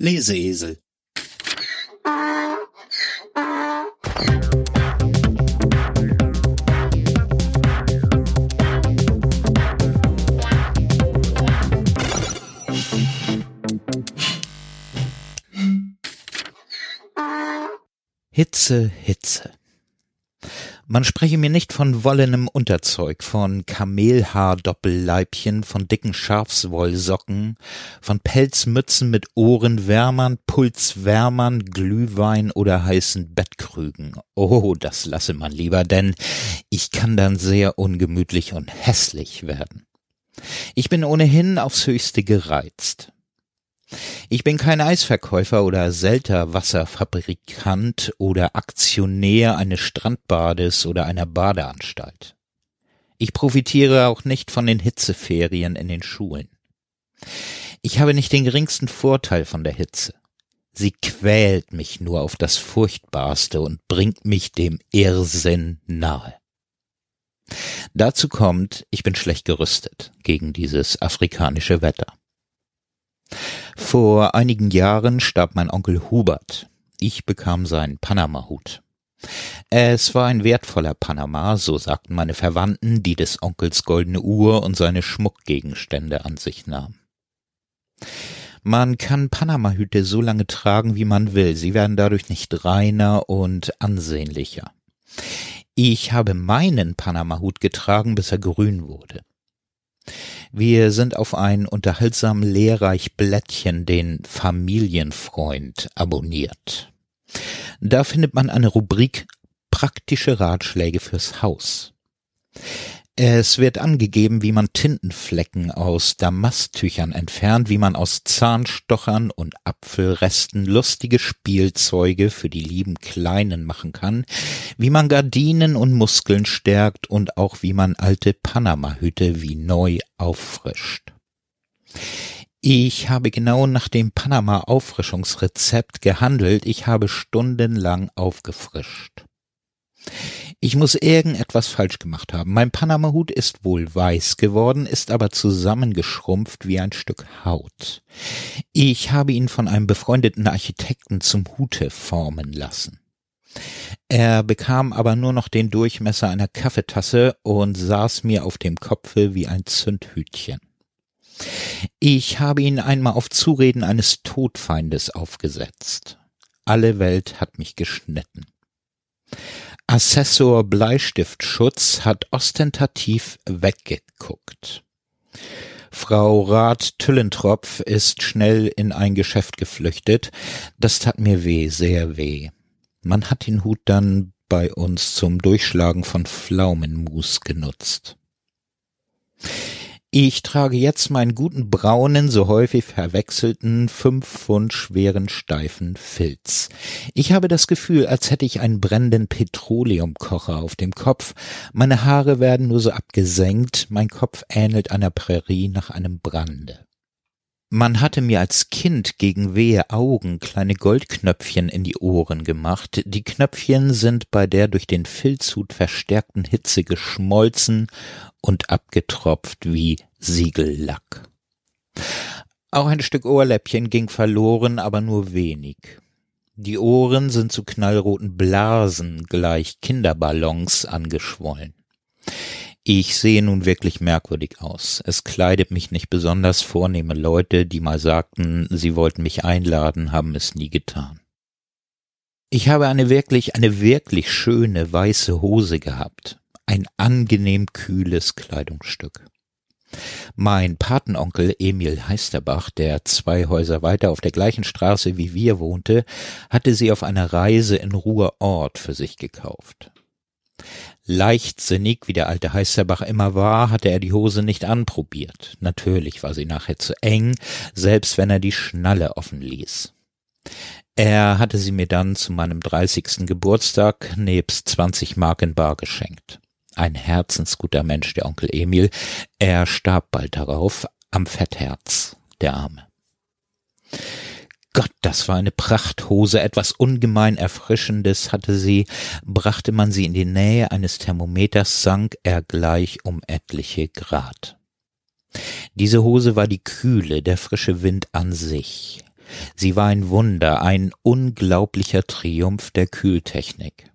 Leseesel Hitze, Hitze. Man spreche mir nicht von wollenem Unterzeug, von Kamelhaardoppelleibchen, von dicken Schafswollsocken, von Pelzmützen mit Ohrenwärmern, Pulswärmern, Glühwein oder heißen Bettkrügen. Oh, das lasse man lieber, denn ich kann dann sehr ungemütlich und hässlich werden. Ich bin ohnehin aufs höchste gereizt. Ich bin kein Eisverkäufer oder Selterwasserfabrikant oder Aktionär eines Strandbades oder einer Badeanstalt. Ich profitiere auch nicht von den Hitzeferien in den Schulen. Ich habe nicht den geringsten Vorteil von der Hitze. Sie quält mich nur auf das Furchtbarste und bringt mich dem Irrsinn nahe. Dazu kommt, ich bin schlecht gerüstet gegen dieses afrikanische Wetter. Vor einigen Jahren starb mein Onkel Hubert. Ich bekam seinen Panama-Hut. Es war ein wertvoller Panama, so sagten meine Verwandten, die des Onkels goldene Uhr und seine Schmuckgegenstände an sich nahmen. Man kann Panama-Hüte so lange tragen, wie man will. Sie werden dadurch nicht reiner und ansehnlicher. Ich habe meinen Panama-Hut getragen, bis er grün wurde. Wir sind auf ein unterhaltsam lehrreich Blättchen, den Familienfreund, abonniert. Da findet man eine Rubrik praktische Ratschläge fürs Haus. Es wird angegeben, wie man Tintenflecken aus Damasttüchern entfernt, wie man aus Zahnstochern und Apfelresten lustige Spielzeuge für die lieben Kleinen machen kann, wie man Gardinen und Muskeln stärkt und auch wie man alte Panama-Hüte wie neu auffrischt. Ich habe genau nach dem Panama-Auffrischungsrezept gehandelt, ich habe stundenlang aufgefrischt. Ich muss irgendetwas falsch gemacht haben. Mein Panama-Hut ist wohl weiß geworden, ist aber zusammengeschrumpft wie ein Stück Haut. Ich habe ihn von einem befreundeten Architekten zum Hute formen lassen. Er bekam aber nur noch den Durchmesser einer Kaffeetasse und saß mir auf dem Kopfe wie ein Zündhütchen. Ich habe ihn einmal auf Zureden eines Todfeindes aufgesetzt. Alle Welt hat mich geschnitten. Assessor Bleistiftschutz hat ostentativ weggeguckt. Frau Rath Tüllentropf ist schnell in ein Geschäft geflüchtet. Das tat mir weh, sehr weh. Man hat den Hut dann bei uns zum Durchschlagen von Pflaumenmus genutzt. Ich trage jetzt meinen guten braunen, so häufig verwechselten, fünf Pfund schweren steifen Filz. Ich habe das Gefühl, als hätte ich einen brennenden Petroleumkocher auf dem Kopf. Meine Haare werden nur so abgesenkt, mein Kopf ähnelt einer Prärie nach einem Brande. Man hatte mir als Kind gegen wehe Augen kleine Goldknöpfchen in die Ohren gemacht. Die Knöpfchen sind bei der durch den Filzhut verstärkten Hitze geschmolzen und abgetropft wie Siegellack. Auch ein Stück Ohrläppchen ging verloren, aber nur wenig. Die Ohren sind zu knallroten Blasen gleich Kinderballons angeschwollen. Ich sehe nun wirklich merkwürdig aus. Es kleidet mich nicht besonders vornehme Leute, die mal sagten, sie wollten mich einladen, haben es nie getan. Ich habe eine wirklich, eine wirklich schöne weiße Hose gehabt. Ein angenehm kühles Kleidungsstück. Mein Patenonkel Emil Heisterbach, der zwei Häuser weiter auf der gleichen Straße wie wir wohnte, hatte sie auf einer Reise in Ruhrort für sich gekauft. Leichtsinnig, wie der alte Heisterbach immer war, hatte er die Hose nicht anprobiert. Natürlich war sie nachher zu eng, selbst wenn er die Schnalle offen ließ. Er hatte sie mir dann zu meinem dreißigsten Geburtstag nebst zwanzig Mark in Bar geschenkt. Ein herzensguter Mensch, der Onkel Emil. Er starb bald darauf am Fettherz, der Arme. Gott, das war eine Prachthose, etwas ungemein Erfrischendes hatte sie, brachte man sie in die Nähe eines Thermometers, sank er gleich um etliche Grad. Diese Hose war die Kühle, der frische Wind an sich. Sie war ein Wunder, ein unglaublicher Triumph der Kühltechnik.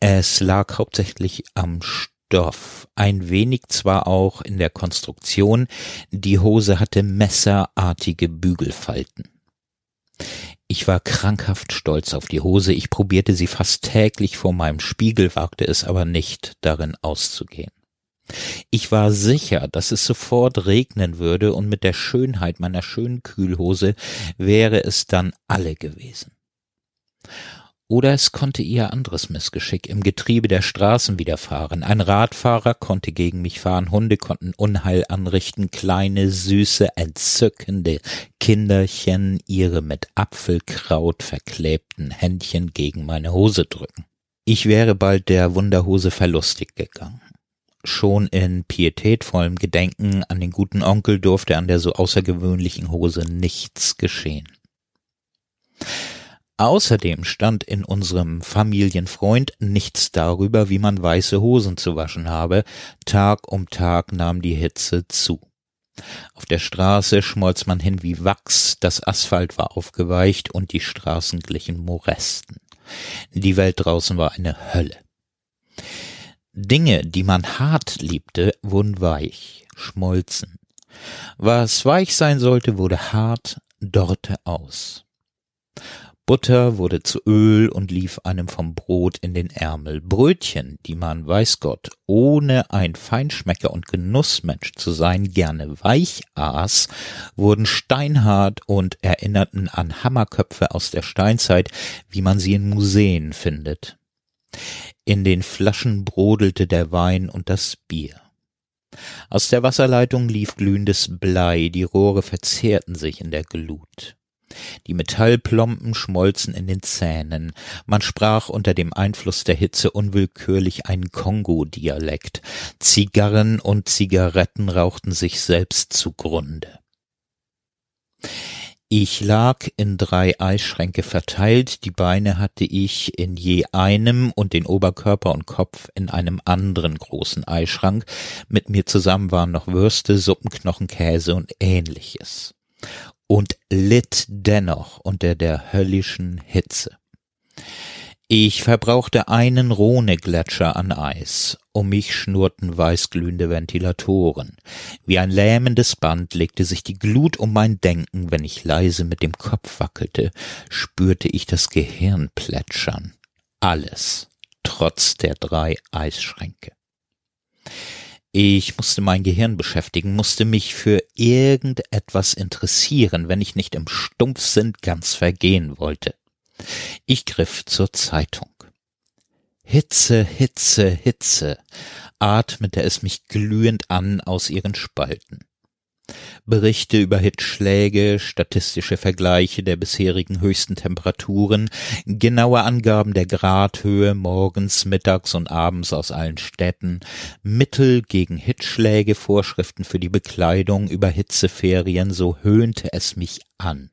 Es lag hauptsächlich am Stoff, ein wenig zwar auch in der Konstruktion, die Hose hatte messerartige Bügelfalten. Ich war krankhaft stolz auf die Hose, ich probierte sie fast täglich vor meinem Spiegel, wagte es aber nicht, darin auszugehen. Ich war sicher, dass es sofort regnen würde, und mit der Schönheit meiner schönen Kühlhose wäre es dann alle gewesen. Oder es konnte ihr anderes Missgeschick im Getriebe der Straßen widerfahren. Ein Radfahrer konnte gegen mich fahren, Hunde konnten Unheil anrichten, kleine, süße, entzückende Kinderchen ihre mit Apfelkraut verklebten Händchen gegen meine Hose drücken. Ich wäre bald der Wunderhose verlustig gegangen. Schon in pietätvollem Gedenken an den guten Onkel durfte an der so außergewöhnlichen Hose nichts geschehen. Außerdem stand in unserem Familienfreund nichts darüber, wie man weiße Hosen zu waschen habe. Tag um Tag nahm die Hitze zu. Auf der Straße schmolz man hin wie Wachs, das Asphalt war aufgeweicht und die Straßen glichen Moresten. Die Welt draußen war eine Hölle. Dinge, die man hart liebte, wurden weich, schmolzen. Was weich sein sollte, wurde hart, dorte aus. Butter wurde zu Öl und lief einem vom Brot in den Ärmel. Brötchen, die man, weiß Gott, ohne ein Feinschmecker und Genussmensch zu sein, gerne weich aß, wurden steinhart und erinnerten an Hammerköpfe aus der Steinzeit, wie man sie in Museen findet. In den Flaschen brodelte der Wein und das Bier. Aus der Wasserleitung lief glühendes Blei, die Rohre verzehrten sich in der Glut. Die Metallplomben schmolzen in den Zähnen. Man sprach unter dem Einfluss der Hitze unwillkürlich einen Kongo-Dialekt. Zigarren und Zigaretten rauchten sich selbst zugrunde. Ich lag in drei Eisschränke verteilt, die Beine hatte ich in je einem und den Oberkörper und Kopf in einem anderen großen Eischrank. Mit mir zusammen waren noch Würste, Suppenknochen, Käse und ähnliches und litt dennoch unter der höllischen Hitze. Ich verbrauchte einen Rhone-Gletscher an Eis. Um mich schnurrten weißglühende Ventilatoren. Wie ein lähmendes Band legte sich die Glut um mein Denken, wenn ich leise mit dem Kopf wackelte, spürte ich das Gehirn plätschern. Alles, trotz der drei Eisschränke. Ich musste mein Gehirn beschäftigen, musste mich für irgendetwas interessieren, wenn ich nicht im Stumpfsinn ganz vergehen wollte. Ich griff zur Zeitung. Hitze, Hitze, Hitze, atmete es mich glühend an aus ihren Spalten. Berichte über Hitzschläge, statistische Vergleiche der bisherigen höchsten Temperaturen, genaue Angaben der Gradhöhe morgens, mittags und abends aus allen Städten, Mittel gegen Hitzschläge, Vorschriften für die Bekleidung, über Hitzeferien, so höhnte es mich an.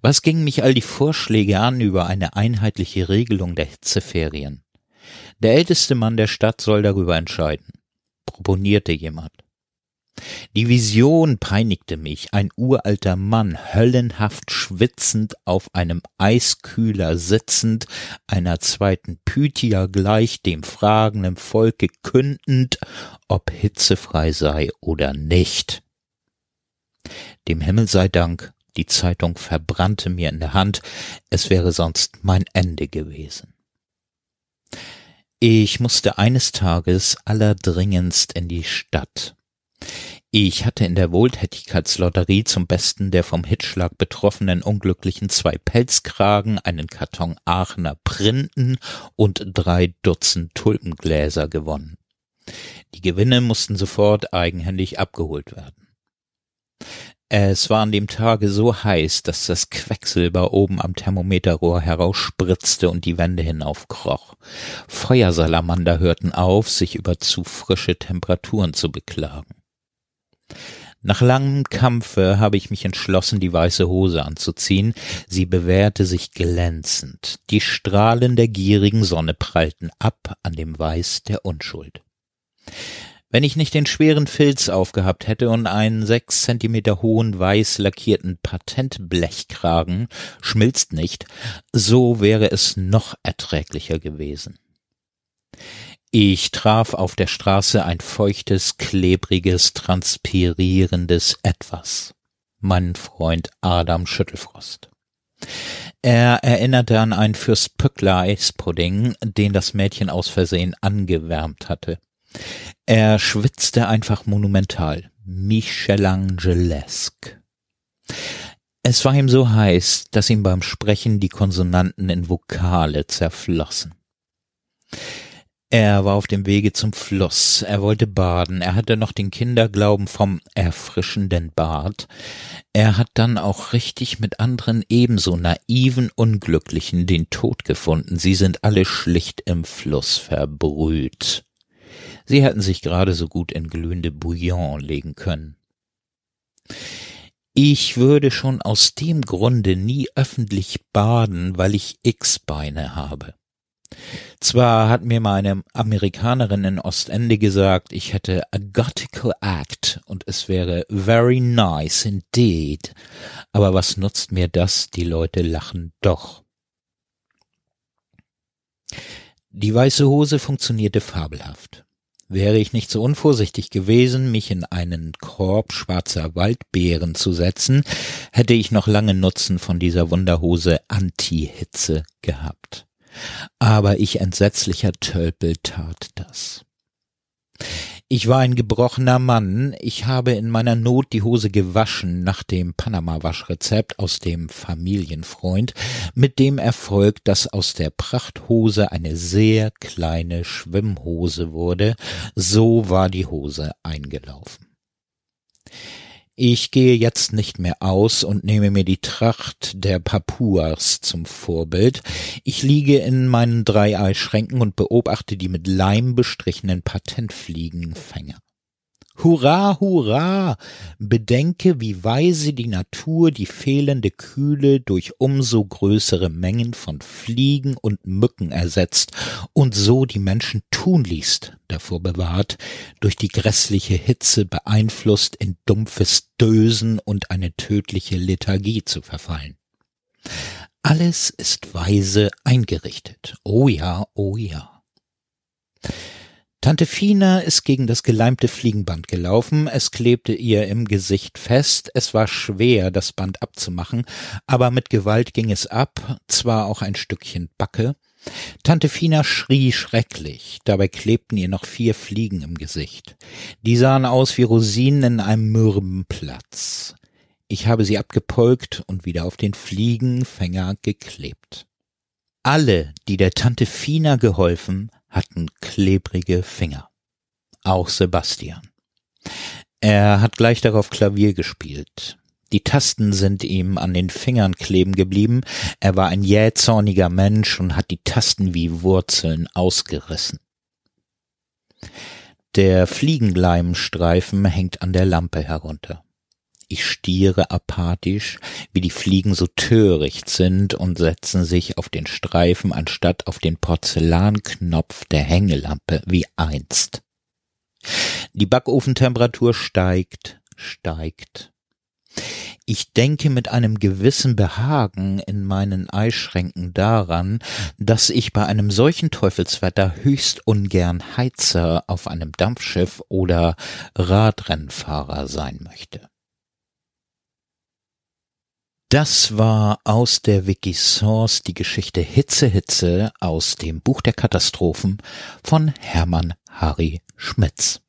Was gingen mich all die Vorschläge an über eine einheitliche Regelung der Hitzeferien? Der älteste Mann der Stadt soll darüber entscheiden, proponierte jemand. Die Vision peinigte mich, ein uralter Mann, höllenhaft schwitzend auf einem Eiskühler sitzend, einer zweiten Pythia gleich dem fragenden Volke kündend, ob hitzefrei sei oder nicht. Dem Himmel sei Dank, die Zeitung verbrannte mir in der Hand, es wäre sonst mein Ende gewesen. Ich musste eines Tages allerdringendst in die Stadt. Ich hatte in der Wohltätigkeitslotterie zum Besten der vom Hitzschlag betroffenen Unglücklichen zwei Pelzkragen, einen Karton Aachener Printen und drei Dutzend Tulpengläser gewonnen. Die Gewinne mussten sofort eigenhändig abgeholt werden. Es war an dem Tage so heiß, dass das Quecksilber oben am Thermometerrohr herausspritzte und die Wände hinaufkroch. Feuersalamander hörten auf, sich über zu frische Temperaturen zu beklagen. Nach langem Kampfe habe ich mich entschlossen, die weiße Hose anzuziehen. Sie bewährte sich glänzend. Die Strahlen der gierigen Sonne prallten ab an dem Weiß der Unschuld. Wenn ich nicht den schweren Filz aufgehabt hätte und einen sechs Zentimeter hohen weiß lackierten Patentblechkragen, schmilzt nicht, so wäre es noch erträglicher gewesen. Ich traf auf der Straße ein feuchtes, klebriges, transpirierendes Etwas. Mein Freund Adam Schüttelfrost. Er erinnerte an einen Fürst Pückler Eispudding, den das Mädchen aus Versehen angewärmt hatte. Er schwitzte einfach monumental, Michelangelesk. Es war ihm so heiß, dass ihm beim Sprechen die Konsonanten in Vokale zerflossen. Er war auf dem Wege zum Fluss, er wollte baden, er hatte noch den Kinderglauben vom erfrischenden Bad. Er hat dann auch richtig mit anderen ebenso naiven Unglücklichen den Tod gefunden, sie sind alle schlicht im Fluss verbrüht. Sie hätten sich gerade so gut in glühende Bouillon legen können. Ich würde schon aus dem Grunde nie öffentlich baden, weil ich X-Beine habe. Zwar hat mir meine Amerikanerin in Ostende gesagt, ich hätte a gothical act und es wäre very nice indeed, aber was nutzt mir das, die Leute lachen doch. Die weiße Hose funktionierte fabelhaft. Wäre ich nicht so unvorsichtig gewesen, mich in einen Korb schwarzer Waldbeeren zu setzen, hätte ich noch lange Nutzen von dieser Wunderhose Anti-Hitze gehabt aber ich entsetzlicher Tölpel tat das. Ich war ein gebrochener Mann, ich habe in meiner Not die Hose gewaschen nach dem Panama-Waschrezept aus dem Familienfreund, mit dem Erfolg, dass aus der Prachthose eine sehr kleine Schwimmhose wurde, so war die Hose eingelaufen. Ich gehe jetzt nicht mehr aus und nehme mir die Tracht der Papuas zum Vorbild. Ich liege in meinen drei Eischränken und beobachte die mit Leim bestrichenen Patentfliegenfänger. Hurra, hurra! Bedenke, wie weise die Natur die fehlende Kühle durch umso größere Mengen von Fliegen und Mücken ersetzt und so die Menschen tunlichst davor bewahrt, durch die grässliche Hitze beeinflusst in dumpfes Dösen und eine tödliche Lethargie zu verfallen. Alles ist weise eingerichtet. Oh ja, oh ja. Tante Fina ist gegen das geleimte Fliegenband gelaufen, es klebte ihr im Gesicht fest, es war schwer, das Band abzumachen, aber mit Gewalt ging es ab, zwar auch ein Stückchen Backe. Tante Fina schrie schrecklich, dabei klebten ihr noch vier Fliegen im Gesicht. Die sahen aus wie Rosinen in einem Mürbenplatz. Ich habe sie abgepolkt und wieder auf den Fliegenfänger geklebt. Alle, die der Tante Fina geholfen, hatten klebrige Finger. Auch Sebastian. Er hat gleich darauf Klavier gespielt. Die Tasten sind ihm an den Fingern kleben geblieben. Er war ein jähzorniger Mensch und hat die Tasten wie Wurzeln ausgerissen. Der Fliegenleimstreifen hängt an der Lampe herunter. Ich stiere apathisch, wie die Fliegen so töricht sind und setzen sich auf den Streifen anstatt auf den Porzellanknopf der Hängelampe wie einst. Die Backofentemperatur steigt, steigt. Ich denke mit einem gewissen Behagen in meinen Eischränken daran, dass ich bei einem solchen Teufelswetter höchst ungern Heizer auf einem Dampfschiff oder Radrennfahrer sein möchte. Das war aus der Wikisource die Geschichte Hitze Hitze aus dem Buch der Katastrophen von Hermann Harry Schmitz.